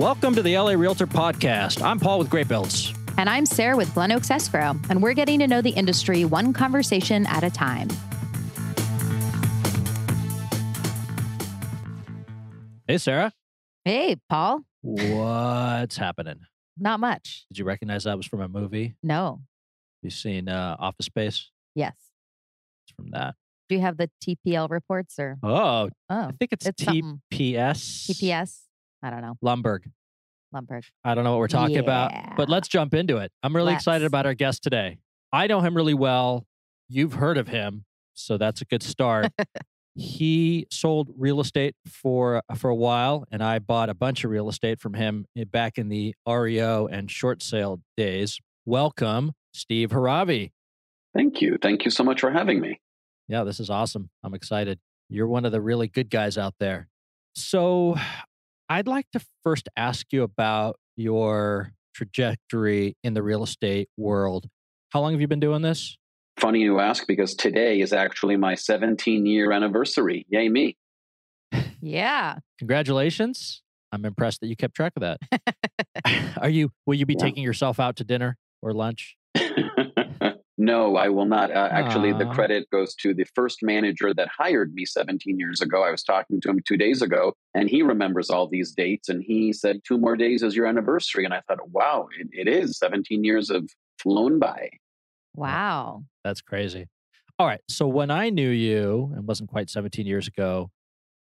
Welcome to the LA Realtor Podcast. I'm Paul with GreatBuildz. And I'm Sara with Glen Oaks Escrow, and we're getting to know the industry one conversation at a time. Hey, Sara. Hey, Paul. What's happening? Not much. Did you recognize that was from a movie? No. You seen uh, Office Space? Yes. It's from that. Do you have the TPL reports or? Oh, oh I think it's, It's something. TPS. TPS? I don't know. Lumbergh. Lumbergh. I don't know what we're talking about, but let's jump into it. I'm really excited Let's. about our guest today. I know him really well. You've heard of him, so that's a good start. he sold real estate for uh, for a while, and I bought a bunch of real estate from him eh, back in the REO and short sale days. Welcome, Steve Heravi. Thank you. Thank you so much for having me. Yeah, this is awesome. I'm excited. You're one of the really good guys out there. So, I'd like to first ask you about your trajectory in the real estate world. How long have you been doing this? Funny you ask because today is actually my 17 year anniversary. Yay, me. Yeah. Congratulations. I'm impressed that you kept track of that. Are you will you be Yeah. taking yourself out to dinner or lunch? no, I will not. Uh, actually, the credit goes to the first manager that hired me 17 years ago. I was talking to him two days ago, and he remembers all these dates. And he said, Two more days is your anniversary. And I thought, wow, it, it is. 17 years have flown by. Wow. That's crazy. All right. So when I knew you, and wasn't quite 17 years ago,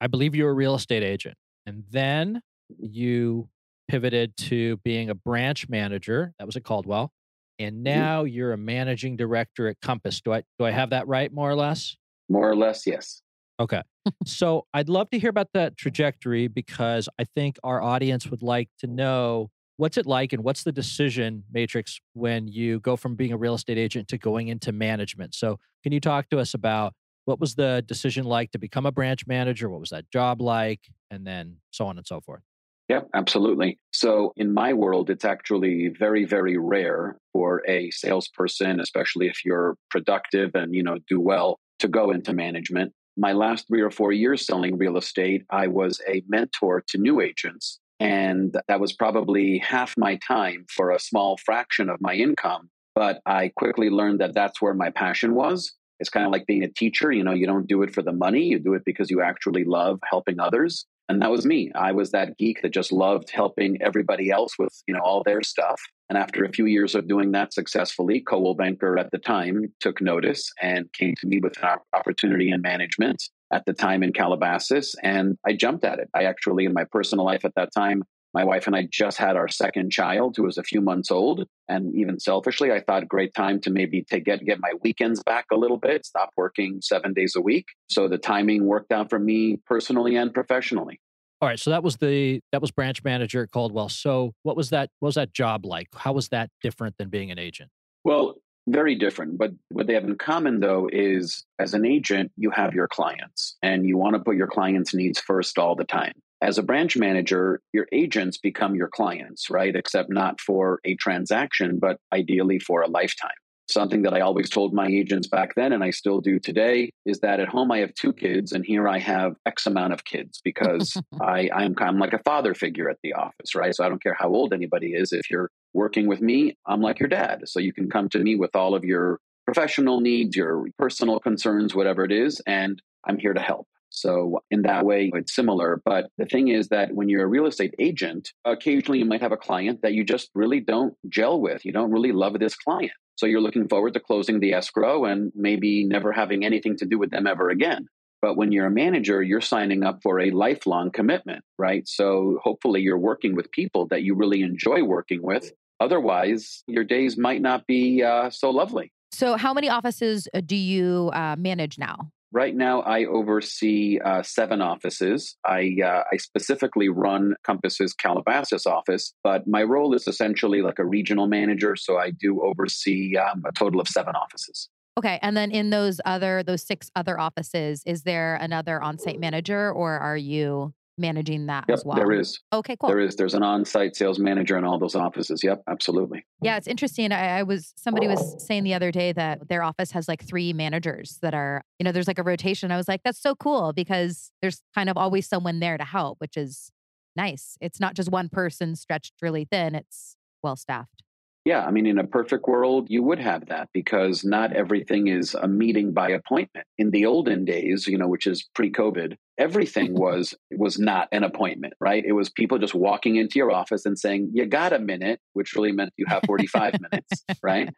I believe you were a real estate agent. And then you pivoted to being a branch manager. That was at Coldwell. And mm-hmm. now you're a managing director at Compass. Do I do I have that right, more or less? More or less, yes. Okay. so I'd love to hear about that trajectory because I think our audience would like to know what's it like and what's the decision matrix when you go from being a real estate agent to going into management. So can you talk to us about what was the decision like to become a branch manager? What was that job like? And then so on and so forth. Yeah, absolutely. So in my world, it's actually very, very rare for a salesperson, especially if you're productive and you know do well, to go into management. My last three or four years selling real estate, I was a mentor to new agents. And that was probably half my time for a small fraction of my income. But I quickly learned that that's where my passion was. It's kind of like being a teacher. You know, you don't do it for the money, you do it because you actually love helping others. And that was me. I was that geek that just loved helping everybody else with, you know, all their stuff. And after a few years of doing that successfully, Coldwell Banker at the time took notice and came to me with an opportunity in management at the time in Calabasas. And I jumped at it. I actually, in my personal life at that time, my wife and I just had our second child, who was a few months old. And even selfishly, I thought great time to maybe to get get my weekends back a little bit, stop working seven days a week. So the timing worked out for me personally and professionally. All right. So that was the that was branch manager at Coldwell. So what was that what was that job like? How was that different than being an agent? Well, very different. But what they have in common, though, is as an agent, you have your clients and you want to put your clients' needs first all the time. As a branch manager, your agents become your clients, right? Except not for a transaction, but ideally for a lifetime. Something that I always told my agents back then, and I still do today, is that at home I have two kids, and here I have X amount of kids because I, I'm kind of like a father figure at the office, right? So I don't care how old anybody is. If you're working with me, I'm like your dad. So you can come to me with all of your professional needs, your personal concerns, whatever it is, and I'm here to help. So, in that way, it's similar. But the thing is that when you're a real estate agent, occasionally you might have a client that you just really don't gel with. You don't really love this client. So, you're looking forward to closing the escrow and maybe never having anything to do with them ever again. But when you're a manager, you're signing up for a lifelong commitment, right? So, hopefully, you're working with people that you really enjoy working with. Otherwise, your days might not be uh, so lovely. So, how many offices uh, do you uh, manage now? Right now, I oversee uh, seven offices. I, uh, I specifically run Compass's Calabasas office, but my role is essentially like a regional manager. So I do oversee um, a total of seven offices. Okay, and then in those other those six other offices, is there another on-site manager, or are you managing that Yep, as well? there is. Okay, cool. There is. There's an on-site sales manager in all those offices. Yep, absolutely. Yeah, it's interesting. I, I was somebody was saying the other day that their office has like three managers that are, you know, there's like a rotation. I was like, that's so cool because there's kind of always someone there to help, which is nice. It's not just one person stretched really thin, it's well staffed. Yeah, I mean, in a perfect world, you would have that because not everything is a meeting by appointment. In the olden days, you know, which is pre-COVID, everything was was not an appointment, right? It was people just walking into your office and saying, "You got a minute," which really meant you have 45 minutes, right?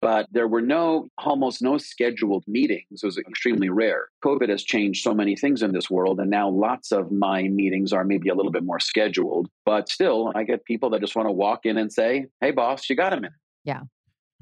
But there were no almost no scheduled meetings. It was extremely rare. COVID has changed so many things in this world and now lots of my meetings are maybe a little bit more scheduled, but still I get people that just want to walk in and say, "Hey boss, you got a minute." Yeah.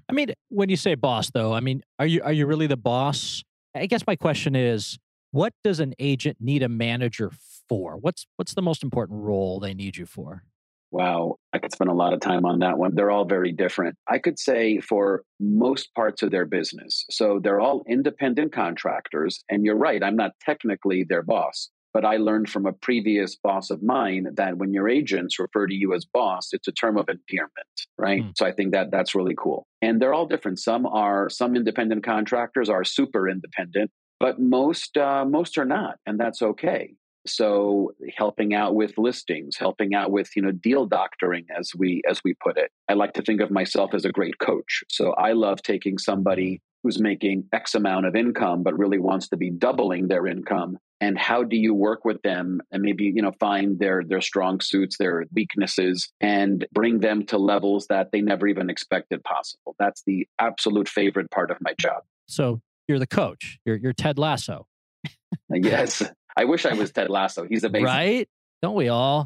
I mean, when you say boss though, I mean, are you are you really the boss? I guess my question is, what does an agent need a manager for? What's what's the most important role they need you for? Wow, I could spend a lot of time on that one. They're all very different. I could say for most parts of their business. So they're all independent contractors. And you're right, I'm not technically their boss. But I learned from a previous boss of mine that when your agents refer to you as boss, it's a term of endearment, right? Mm. So I think that that's really cool. And they're all different. Some are some independent contractors are super independent, but most uh, most are not, and that's okay. So helping out with listings, helping out with you know deal doctoring, as we as we put it. I like to think of myself as a great coach. So I love taking somebody who's making X amount of income, but really wants to be doubling their income. And how do you work with them and maybe, you know, find their their strong suits, their weaknesses, and bring them to levels that they never even expected possible. That's the absolute favorite part of my job. So you're the coach. You're you're Ted Lasso. yes. I wish I was Ted Lasso. He's amazing. Right? Don't we all?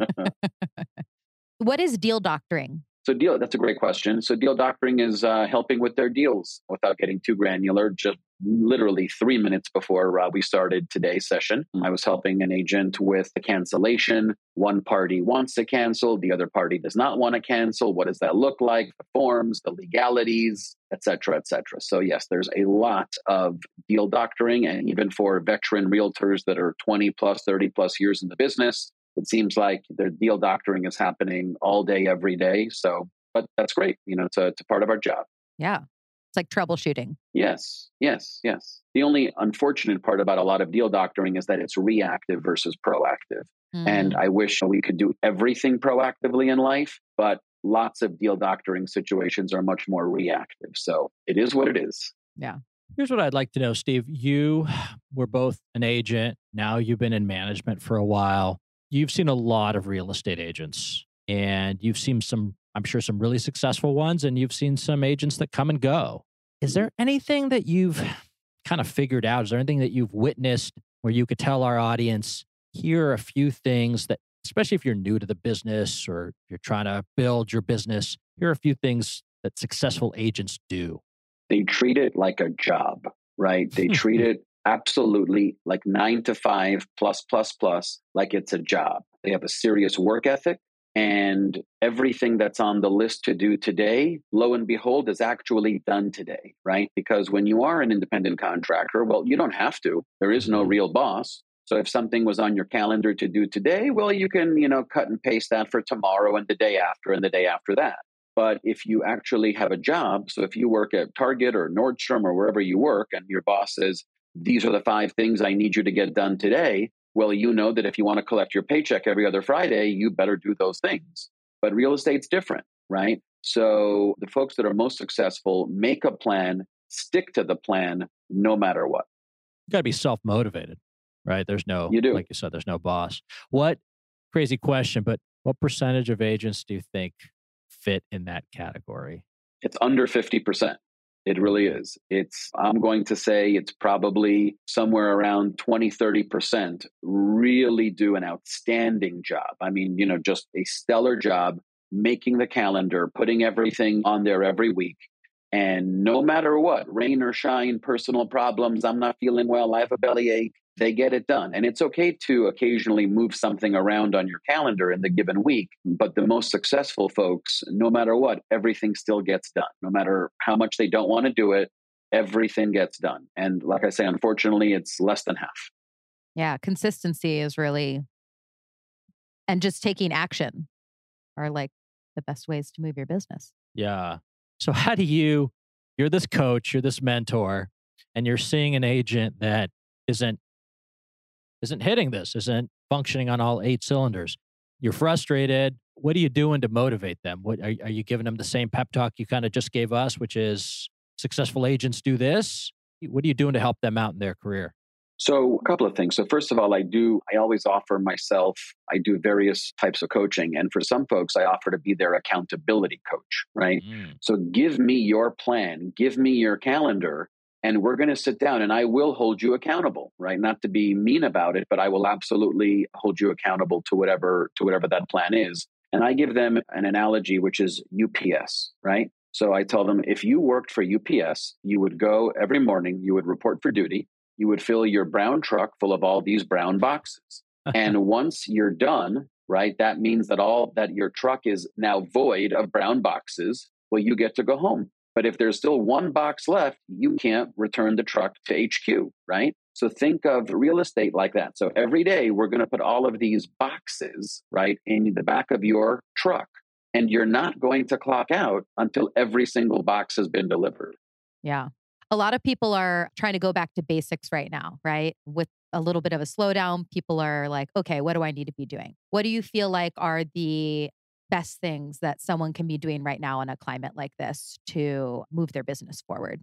what is deal doctoring? So deal that's a great question. So deal doctoring is uh, helping with their deals without getting too granular. Just literally three minutes before uh, we started today's session, I was helping an agent with a cancellation. One party wants to cancel, the other party does not want to cancel. What does that look like? The forms, the legalities, etc., etc. So yes, there's a lot of deal doctoring, and even for veteran realtors that are 20 plus, 30 plus years in the business, it seems like the deal doctoring is happening all day, every day. So, but that's great. You know, it's a, it's a part of our job. Yeah. It's like troubleshooting. Yes, yes, yes. The only unfortunate part about a lot of deal doctoring is that it's reactive versus proactive. Mm. And I wish we could do everything proactively in life, but lots of deal doctoring situations are much more reactive. So it is what it is. Yeah. Here's what I'd like to know, Steve. You were both an agent. Now you've been in management for a while you've seen a lot of real estate agents and you've seen some, I'm sure, some really successful ones, and you've seen some agents that come and go. Is mm-hmm. there anything that you've kind of figured out? Is there anything that you've witnessed where you could tell our audience, here are a few things that, especially if you're new to the business or you're trying to build your business, here are a few things that successful agents do? They treat it like a job, right? They hmm. treat it absolutely like nine to five plus plus plus like it's a job they have a serious work ethic and everything that's on the list to do today lo and behold is actually done today right because when you are an independent contractor well you don't have to there is no mm-hmm. real boss so if something was on your calendar to do today well you can you know cut and paste that for tomorrow and the day after and the day after that but if you actually have a job, so if you work at Target or Nordstrom or wherever you work, and your boss says, these are the five things I need you to get done today. Well, you know that if you want to collect your paycheck every other Friday, you better do those things. But real estate's different, right? So the folks that are most successful make a plan, stick to the plan no matter what. You got to be self motivated, right? There's no, you do. like you said, there's no boss. What crazy question, but what percentage of agents do you think fit in that category? It's under 50%. It really is. It's, I'm going to say it's probably somewhere around 20, 30% really do an outstanding job. I mean, you know, just a stellar job making the calendar, putting everything on there every week. And no matter what, rain or shine, personal problems, I'm not feeling well, I have a bellyache, they get it done. And it's okay to occasionally move something around on your calendar in the given week. But the most successful folks, no matter what, everything still gets done. No matter how much they don't want to do it, everything gets done. And like I say, unfortunately, it's less than half. Yeah, consistency is really, and just taking action are like the best ways to move your business. Yeah. So, how do you, you're this coach, you're this mentor, and you're seeing an agent that isn't isn't hitting this, isn't functioning on all eight cylinders. you're frustrated. What are you doing to motivate them? What are, are you giving them the same pep talk you kind of just gave us, which is successful agents do this? What are you doing to help them out in their career? So, a couple of things. So, first of all, I do, I always offer myself, I do various types of coaching. And for some folks, I offer to be their accountability coach, right? Mm. So, give me your plan, give me your calendar, and we're going to sit down and I will hold you accountable, right? Not to be mean about it, but I will absolutely hold you accountable to whatever, to whatever that plan is. And I give them an analogy, which is UPS, right? So I tell them if you worked for UPS, you would go every morning, you would report for duty, you would fill your brown truck full of all these brown boxes. and once you're done, right, that means that all that your truck is now void of brown boxes. Well, you get to go home. But if there's still one box left, you can't return the truck to HQ, right? So think of real estate like that. So every day we're going to put all of these boxes, right, in the back of your truck. And you're not going to clock out until every single box has been delivered. Yeah a lot of people are trying to go back to basics right now, right? With a little bit of a slowdown, people are like, okay, what do I need to be doing? What do you feel like are the best things that someone can be doing right now in a climate like this to move their business forward?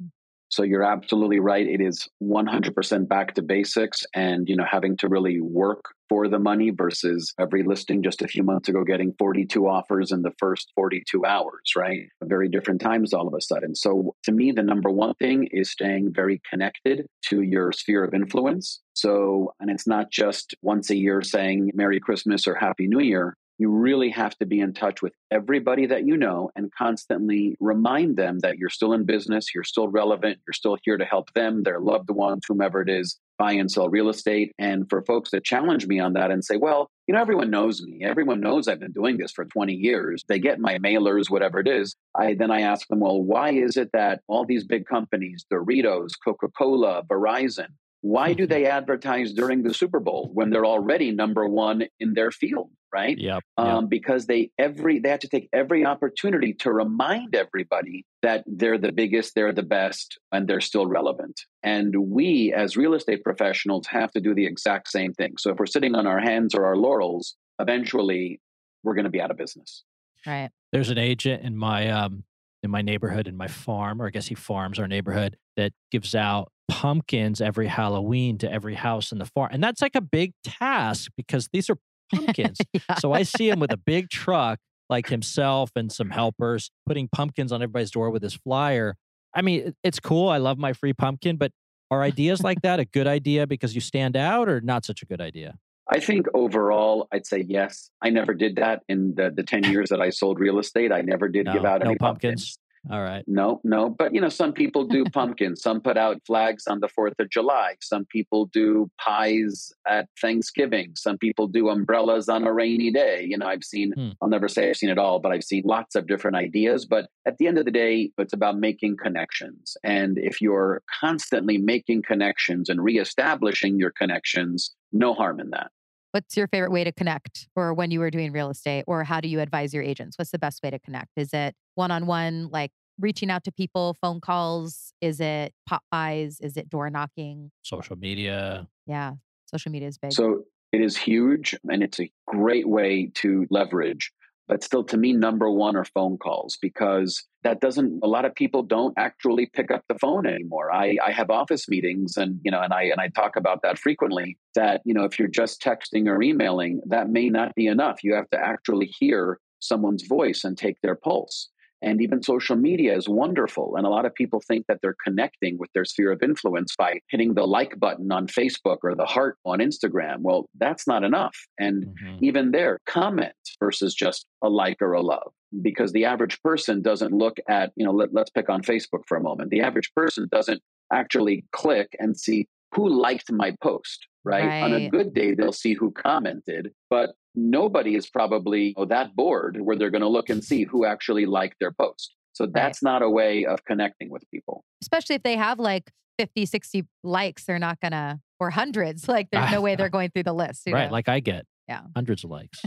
So you're absolutely right. It is 100% back to basics and, you know, having to really work for the money versus every listing just a few months ago getting 42 offers in the first 42 hours, right? Very different times all of a sudden. So to me, the number one thing is staying very connected to your sphere of influence. So, and it's not just once a year saying Merry Christmas or Happy New Year you really have to be in touch with everybody that you know and constantly remind them that you're still in business, you're still relevant, you're still here to help them, their loved ones, whomever it is, buy and sell real estate. And for folks that challenge me on that and say, well, you know, everyone knows me. Everyone knows I've been doing this for 20 years. They get my mailers, whatever it is. I then I ask them, well, why is it that all these big companies, Doritos, Coca-Cola, Verizon, why do mm-hmm. they advertise during the Super Bowl when they're already number one in their field? Right? Yeah. Um. Because they every they have to take every opportunity to remind everybody that they're the biggest, they're the best, and they're still relevant. And we, as real estate professionals, have to do the exact same thing. So if we're sitting on our hands or our laurels, eventually we're going to be out of business. Right. There's an agent in my um in my neighborhood in my farm, or I guess he farms our neighborhood that gives out pumpkins every Halloween to every house in the farm. And that's like a big task because these are pumpkins. yeah. So I see him with a big truck, like himself and some helpers, putting pumpkins on everybody's door with his flyer. I mean, it's cool. I love my free pumpkin, but are ideas like that a good idea because you stand out or not such a good idea? I think overall, I'd say yes. I never did that in the, the 10 years that I sold real estate. I never did no, give out no any pumpkins. pumpkins. All right. No, no. But, you know, some people do pumpkins. Some put out flags on the 4th of July. Some people do pies at Thanksgiving. Some people do umbrellas on a rainy day. You know, I've seen, hmm. I'll never say I've seen it all, but I've seen lots of different ideas. But at the end of the day, it's about making connections. And if you're constantly making connections and reestablishing your connections, no harm in that. What's your favorite way to connect or when you were doing real estate or how do you advise your agents? What's the best way to connect? Is it one on one, like reaching out to people, phone calls? Is it pop buys? Is it door knocking? Social media. Yeah, social media is big. So it is huge and it's a great way to leverage but still to me number one are phone calls because that doesn't a lot of people don't actually pick up the phone anymore. I i have office meetings and you know and i and i talk about that frequently that you know if you're just texting or emailing that may not be enough. You have to actually hear someone's voice and take their pulse and even social media is wonderful. And a lot of people think that they're connecting with their sphere of influence by hitting the like button on Facebook or the heart on Instagram. Well, that's not enough. And mm-hmm. even there, comment versus just a like or a love. Because the average person doesn't look at, you know, let, let's pick on Facebook for a moment. The average person doesn't actually click and see who liked my post, right? right? On a good day, they'll see who commented, but nobody is probably oh, that bored where they're going to look and see who actually liked their post. So that's right. not a way of connecting with people. Especially if they have like 50, 60 likes, they're not going to, or hundreds, like there's ah, no way they're going through the list. right. Know? Like I get. Yeah. Hundreds of likes.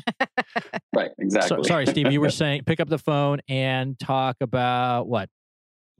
right. Exactly. So, sorry, Steve, you were saying pick up the phone and talk about what?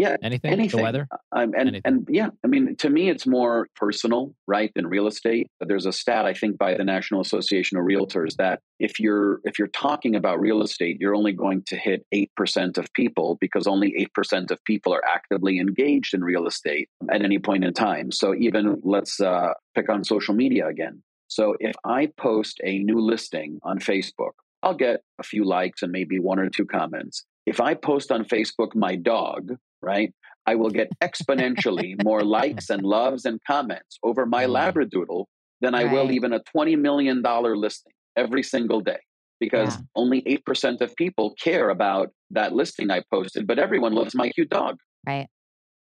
Yeah, Anything? anything. The weather? Um, and Anything. and yeah, I mean, to me, it's more personal, right, than real estate. There's a stat I think by the National Association of Realtors that if you're if you're talking about real estate, you're only going to hit eight percent of people because only eight percent of people are actively engaged in real estate at any point in time. So even let's uh, pick on social media again. So if I post a new listing on Facebook, I'll get a few likes and maybe one or two comments. If I post on Facebook my dog, right, I will get exponentially more likes and loves and comments over my Mm. Labradoodle than I will even a $20 million listing every single day because Yeah. only 8% of people care about that listing I posted, but everyone loves my cute dog. Right.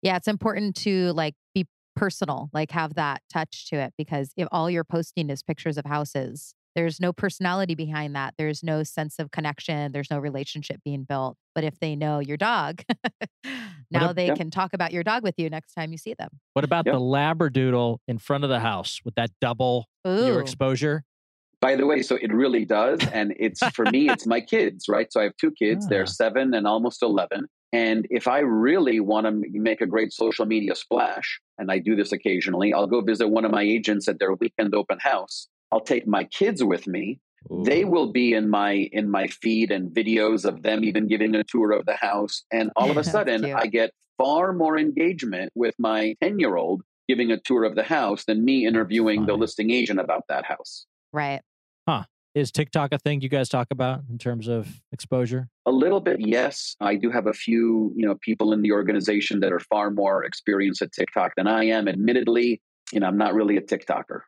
Yeah, it's important to like be personal, like have that touch to it because if all you're posting is pictures of houses, there's no personality behind that. There's no sense of connection. There's no relationship being built. But if they know your dog, now ab- they yeah. can talk about your dog with you next time you see them. What about Yep. the Labradoodle in front of the house with that double Ooh. your exposure? By the way, so it really does. And it's for me, it's my kids, right? So I have two kids, Ah. they're seven and almost 11. And if I really want to make a great social media splash, and I do this occasionally, I'll go visit one of my agents at their weekend open house. I'll take my kids with me. They will be in my in my feed and videos of them even giving a tour of the house. And all of a sudden. I get far more engagement with my 10 year old giving a tour of the house than me interviewing the listing agent about that house. Right. Huh. Is TikTok a thing you guys talk about in terms of exposure? A little bit, yes. I do have a few, you know, people in the organization that are far more experienced at TikTok than I am. Admittedly, you know, I'm not really a TikToker,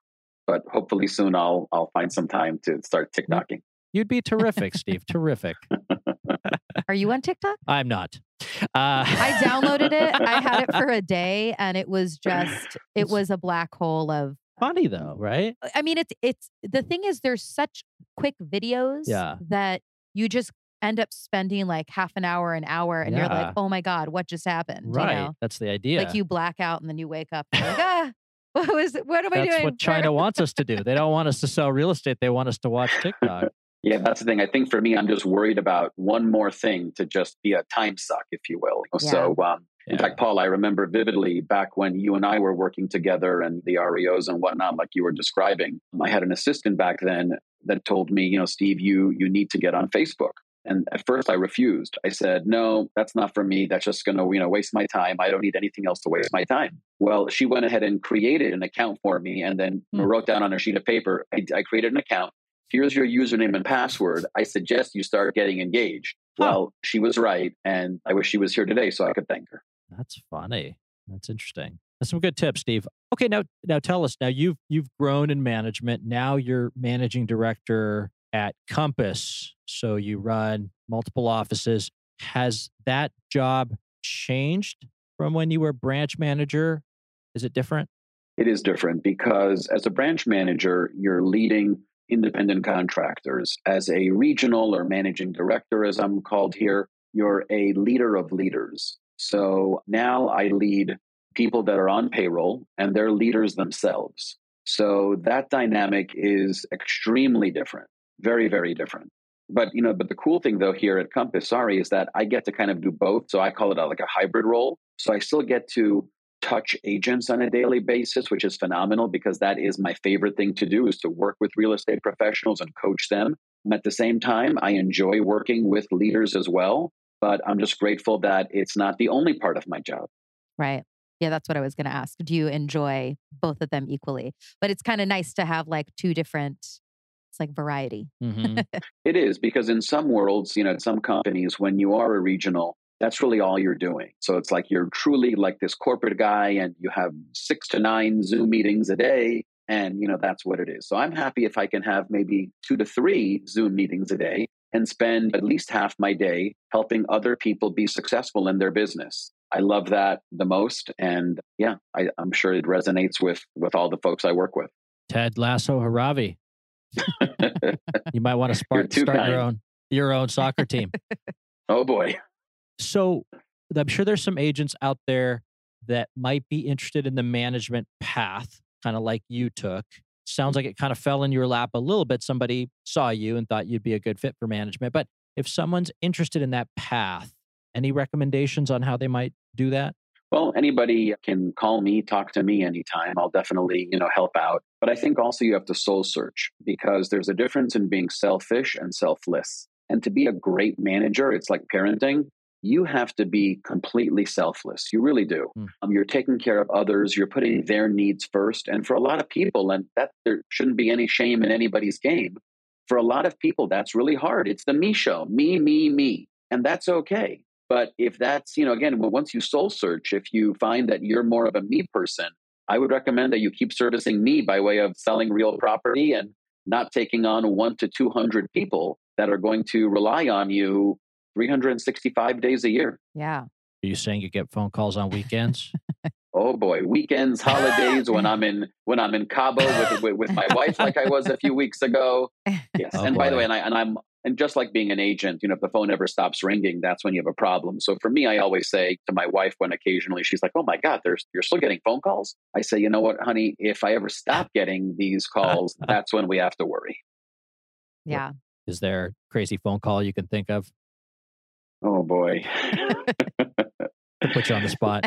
but hopefully soon I'll I'll find some time to start TikToking. You'd be terrific, Steve. Terrific. Are you on TikTok? I'm not. Uh, I downloaded it. I had it for a day and it was just, it was a black hole of funny though, right? I mean, it's it's the thing is there's such quick videos Yeah. that you just end up spending like half an hour, an hour, and you're like, oh my god, what just happened? Right. You know? That's the idea. Like you black out and then you wake up like, ah, what was what am I That's what China wants us to do. They don't want us to sell real estate. They want us to watch TikTok. Yeah, that's the thing. I think for me, I'm just worried about one more thing to just be a time suck, if you will. So, um, in fact, Paul, I remember vividly back when you and I were working together and the REOs and whatnot, like you were describing. I had an assistant back then that told me, you know, Steve, you you need to get on Facebook. And at first, I refused. I said, "No, that's not for me. That's just going to, you know, waste my time. I don't need anything else to waste my time." Well, she went ahead and created an account for me, and then Hmm. wrote down on a sheet of paper. I, I created an account. Here's your username and password. I suggest you start getting engaged. Huh. Well, she was right, and I wish she was here today so I could thank her. That's funny. That's interesting. That's some good tips, Steve. Okay, now now tell us. Now you've you've grown in management. Now you're managing director at Compass. So you run multiple offices. Has that job changed from when you were branch manager? Is it different? It is different because as a branch manager, you're leading independent contractors. As a regional or managing director, as I'm called here, you're a leader of leaders. So now I lead people that are on payroll and they're leaders themselves. So that dynamic is extremely different, very, very different. But you know, but the cool thing though here at Compass, sorry, is that I get to kind of do both. So I call it a, like a hybrid role. So I still get to touch agents on a daily basis, which is phenomenal because that is my favorite thing to do is to work with real estate professionals and coach them. And at the same time, I enjoy working with leaders as well. But I'm just grateful that it's not the only part of my job. Right. Yeah, that's what I was going to ask. Do you enjoy both of them equally? But it's kind of nice to have like two different. It's like variety. Mhm. It is because in some worlds, you know, at some companies, when you are a regional, that's really all you're doing. So it's like you're truly like this corporate guy and you have six to nine Zoom meetings a day. And, you know, that's what it is. So I'm happy if I can have maybe two to three Zoom meetings a day and spend at least half my day helping other people be successful in their business. I love that the most. And yeah, I, I'm sure it resonates with, with all the folks I work with. Ted Lasso Heravi. You might want to start, start kind. your own your own soccer team. oh boy. So I'm sure there's some agents out there that might be interested in the management path, kind of like you took. Sounds like it kind of fell in your lap a little bit. Somebody saw you and thought you'd be a good fit for management. But if someone's interested in that path Any recommendations on how they might do that? Well, anybody can call me, talk to me anytime. I'll definitely, you know, help out. But I think also you have to soul search because there's a difference in being selfish and selfless. And to be a great manager, it's like parenting. You have to be completely selfless. You really do. Mm. Um, you're taking care of others. You're putting their needs first. And for a lot of people, and that there shouldn't be any shame in anybody's game. For a lot of people, that's really hard. It's the me show, me, me, me. And that's okay. But if that's, you know, again, once you soul search, if you find that you're more of a me person, I would recommend that you keep servicing me by way of selling real property and not taking on one to 200 people that are going to rely on you 365 days a year. Yeah. Are you saying you get phone calls on weekends? oh boy, weekends, holidays when I'm in when I'm in Cabo with, with, with my wife, like I was a few weeks ago. Yes, oh, and boy. by the way, and I and I'm and just like being an agent, you know, if the phone ever stops ringing, that's when you have a problem. So for me, I always say to my wife when occasionally she's like, "Oh my God, there's you're still getting phone calls." I say, "You know what, honey? If I ever stop getting these calls, that's when we have to worry." Yeah. Is there a crazy phone call you can think of? Oh boy. To put you on the spot.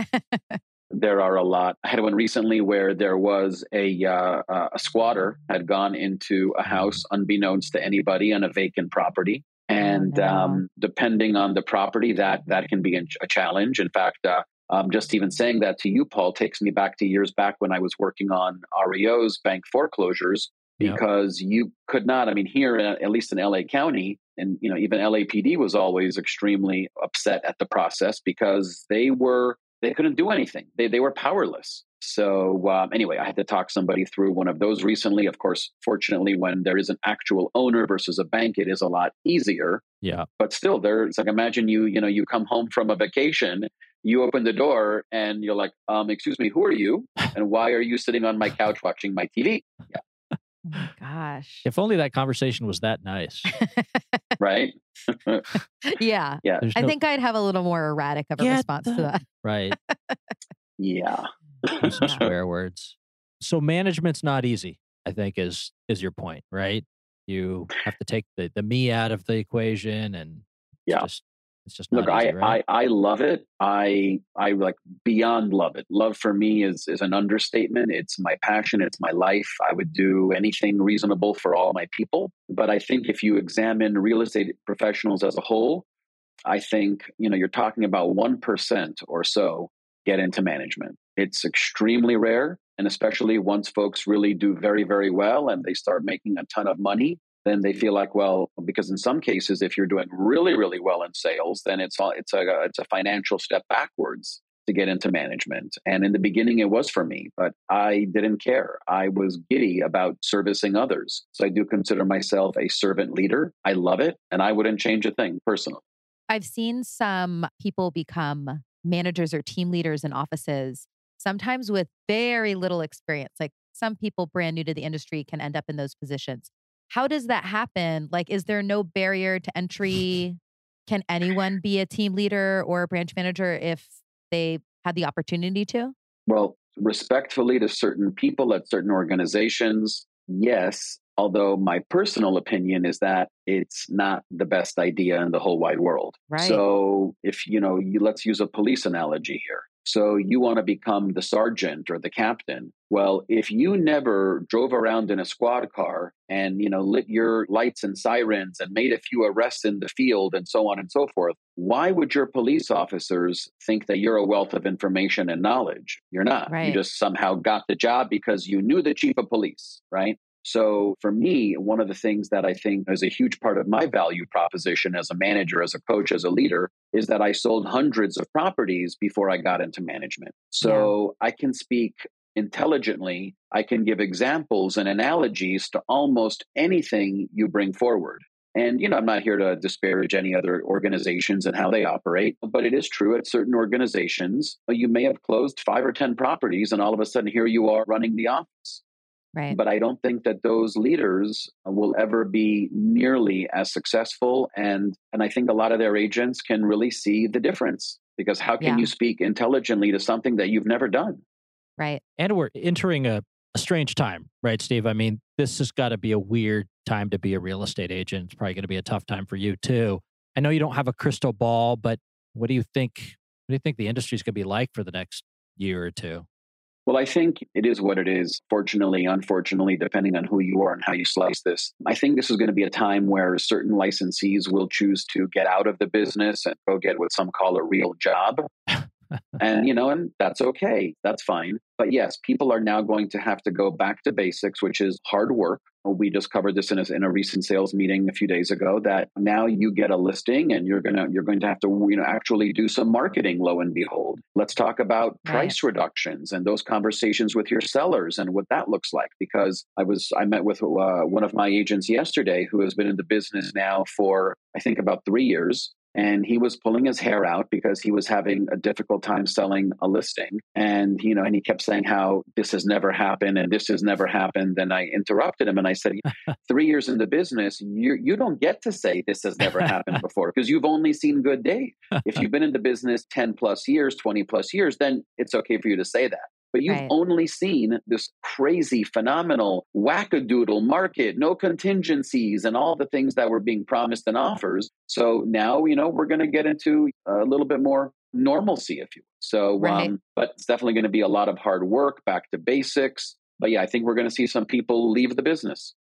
There are a lot. I had one recently where there was a uh, uh, a squatter had gone into a house unbeknownst to anybody on a vacant property, oh, and um, depending on the property, that that can be a challenge. In fact. Uh, um, just even saying that to you, Paul, takes me back to years back when I was working on REOs, bank foreclosures, because yep. you could not. I mean, here, at least in LA County, and you know, even LAPD was always extremely upset at the process because they were they couldn't do anything. They, they were powerless. So um, anyway, I had to talk somebody through one of those recently. Of course, fortunately, when there is an actual owner versus a bank, it is a lot easier. Yeah. But still, there it's like imagine you you know you come home from a vacation, you open the door, and you're like, um, "Excuse me, who are you? And why are you sitting on my couch watching my TV?" Yeah. Oh my gosh. If only that conversation was that nice. right? yeah. Yeah. I think I'd have a little more erratic of a yeah, response to that. Right. yeah. Some swear words. So management's not easy, I think is is your point, right? You have to take the, the me out of the equation and yeah. just it's just look. Easy, I, right? I I love it. I I like beyond love it. Love for me is is an understatement. It's my passion. It's my life. I would do anything reasonable for all my people. But I think if you examine real estate professionals as a whole, I think you know you're talking about one percent or so get into management. It's extremely rare. And especially once folks really do very, very well and they start making a ton of money, then they feel like, well, because in some cases, if you're doing really, really well in sales, then it's all, it's a it's a financial step backwards to get into management. And in the beginning, it was for me, but I didn't care. I was giddy about servicing others. So I do consider myself a servant leader. I love it, and I wouldn't change a thing personally. I've seen some people become managers or team leaders in offices, sometimes with very little experience. Like some people brand new to the industry can end up in those positions. How does that happen? Like, is there no barrier to entry? Can anyone be a team leader or a branch manager if they had the opportunity to? Well, respectfully to certain people at certain organizations, yes. Although my personal opinion is that it's not the best idea in the whole wide world. Right. So if you know, you, let's use a police analogy here. So you want to become the sergeant or the captain. Well, if you never drove around in a squad car and, you know, lit your lights and sirens and made a few arrests in the field and so on and so forth, why would your police officers think that you're a wealth of information and knowledge? You're not. Right. You just somehow got the job because you knew the chief of police, right? So for me, one of the things that I think is a huge part of my value proposition as a manager, as a coach, as a leader is that I sold hundreds of properties before I got into management. So yeah. I can speak intelligently. I can give examples and analogies to almost anything you bring forward. And, you know, I'm not here to disparage any other organizations and how they operate, but it is true at certain organizations, uh, you may have closed five or 10 properties, and all of a sudden here you are running the office. Right. But I don't think that those leaders will ever be nearly as successful. And, and I think a lot of their agents can really see the difference because how can yeah. you speak intelligently to something that you've never done? Right. And we're entering a, a strange time, right, Steve? I mean, this has got to be a weird time to be a real estate agent. It's probably going to be a tough time for you too. I know you don't have a crystal ball, but What do you think? What do you think the industry is going to be like for the next year or two? Well, I think it is what it is. Fortunately, unfortunately, depending on who you are and how you slice this, I think this is going to be a time where certain licensees will choose to get out of the business and go get what some call a real job. and you know and that's okay that's fine. But yes people are now going to have to go back to basics which is hard work. We just covered this in a, in a recent sales meeting a few days ago that now you get a listing and you're gonna you're going to have to you know actually do some marketing lo and behold. Let's talk about right. price reductions and those conversations with your sellers and what that looks like because i was i met with uh, one of my agents yesterday who has been in the business now for i think about three years and he was pulling his hair out because he was having a difficult time selling a listing. And you know and he kept saying how this has never happened and this has never happened. And i interrupted him and i said three years in the business you, you don't get to say this has never happened before because you've only seen good days. If you've been in the business 10 plus years 20 plus years then it's okay for you to say that but you've right. only seen this crazy, phenomenal, wackadoodle market, no contingencies, and all the things that were being promised and offers. So now, you know, we're going to get into a little bit more normalcy, if you will. So, right. um, but it's definitely going to be a lot of hard work, back to basics. But yeah, I think we're going to see some people leave the business.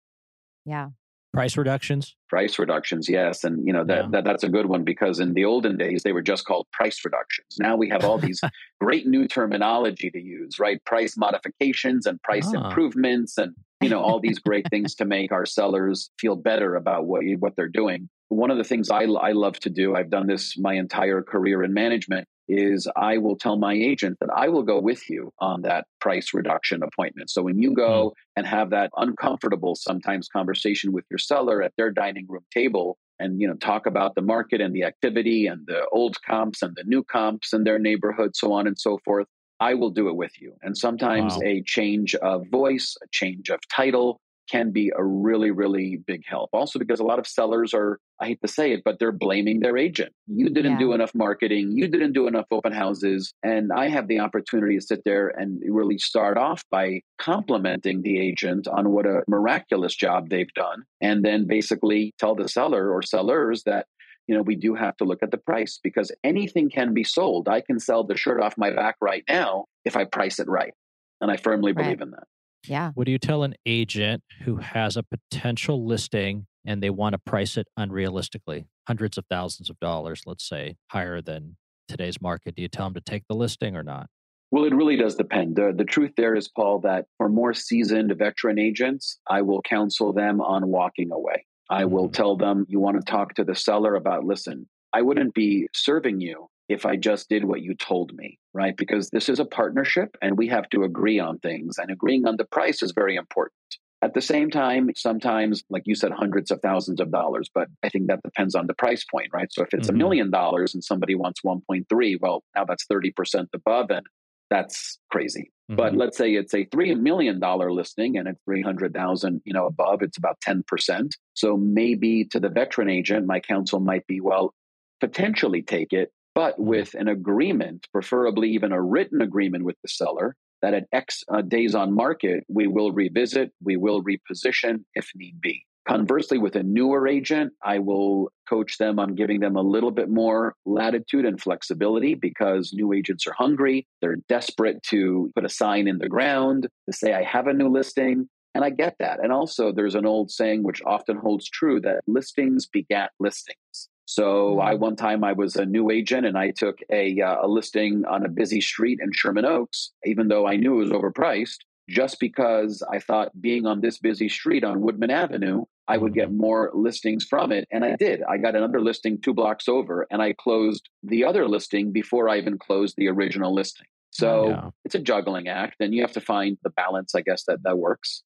Yeah. Price reductions? Price reductions, yes. And you know that, yeah. that that's a good one because in the olden days they were just called price reductions. Now we have all these great new terminology to use, right? Price modifications and price ah. improvements and you know all these great things to make our sellers feel better about what what they're doing. One of the things I I love to do, I've done this my entire career in management, is I will tell my agent that I will go with you on that price reduction appointment. So when you go hmm. and have that uncomfortable sometimes conversation with your seller at their dining room table and you know talk about the market and the activity and the old comps and the new comps in their neighborhood so on and so forth I will do it with you. And sometimes wow. a change of voice, a change of title, can be a really, really big help. Also, because a lot of sellers are, I hate to say it, but they're blaming their agent. You didn't yeah. do enough marketing, you didn't do enough open houses. And I have the opportunity to sit there and really start off by complimenting the agent on what a miraculous job they've done. And then basically tell the seller or sellers that you know, we do have to look at the price because anything can be sold. I can sell the shirt off my back right now if I price it right. And I firmly right. believe in that. Yeah. What do you tell an agent who has a potential listing and they want to price it unrealistically, hundreds of thousands of dollars, let's say, higher than today's market? Do you tell them to take the listing or not? Well, it really does depend. The, the truth there is, Paul, that for more seasoned veteran agents, I will counsel them on walking away. I will mm-hmm. tell them, you want to talk to the seller about, listen, I wouldn't be serving you if I just did what you told me, right? Because this is a partnership and we have to agree on things, and agreeing on the price is very important. At the same time, sometimes, like you said, hundreds of thousands of dollars, but I think that depends on the price point, right? So if it's a mm-hmm. million dollars and somebody wants 1.3, well, now that's 30% above, and that's crazy. Mm-hmm. But let's say it's a $3 million listing and it's 300,000, you know, above, it's about 10%. So maybe to the veteran agent, my counsel might be, well, potentially take it but with an agreement, preferably even a written agreement with the seller, that at X uh, days on market, we will revisit, we will reposition if need be. Conversely, with a newer agent, I will coach them on giving them a little bit more latitude and flexibility because new agents are hungry. They're desperate to put a sign in the ground to say, I have a new listing. And I get that. And also, there's an old saying which often holds true that listings begat listings. So I mm-hmm. one time I was a new agent and I took a, uh, a listing on a busy street in Sherman Oaks, even though I knew it was overpriced, just because I thought being on this busy street on Woodman Avenue, I would get mm-hmm. more listings from it. And I did. I got another listing two blocks over and I closed the other listing before I even closed the original listing. So yeah. it's a juggling act and you have to find the balance, I guess, that that works.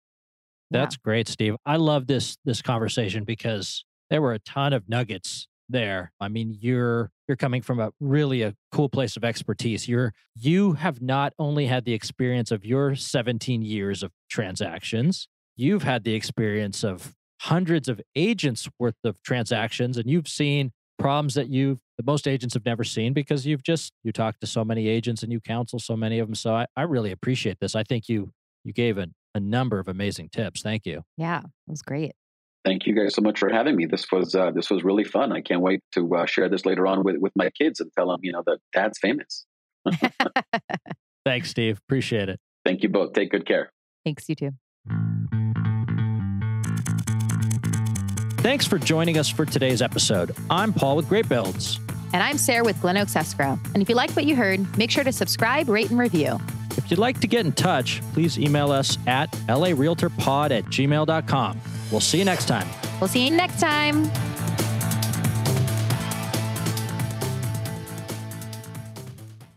That's yeah. great, Steve. I love this this conversation because there were a ton of nuggets there. I mean, you're you're coming from a really a cool place of expertise. You're you have not only had the experience of your 17 years of transactions, you've had the experience of hundreds of agents worth of transactions and you've seen problems that you've that most agents have never seen because you've just you talk to so many agents and you counsel so many of them so i, I really appreciate this. I think you you gave a, a number of amazing tips. Thank you. Yeah it was great Thank you guys so much for having me. This was uh, this was really fun. I can't wait to uh, share this later on with, with my kids and tell them, you know, that dad's famous. Thanks, Steve. Appreciate it. Thank you both. Take good care. Thanks, you too. Thanks for joining us for today's episode. I'm Paul with GreatBuildz. And I'm Sara with Glen Oaks Escrow. And if you like what you heard, make sure to subscribe, rate, and review. If you'd like to get in touch, please email us at larealtorpod at gmail.com. We'll see you next time. We'll see you next time.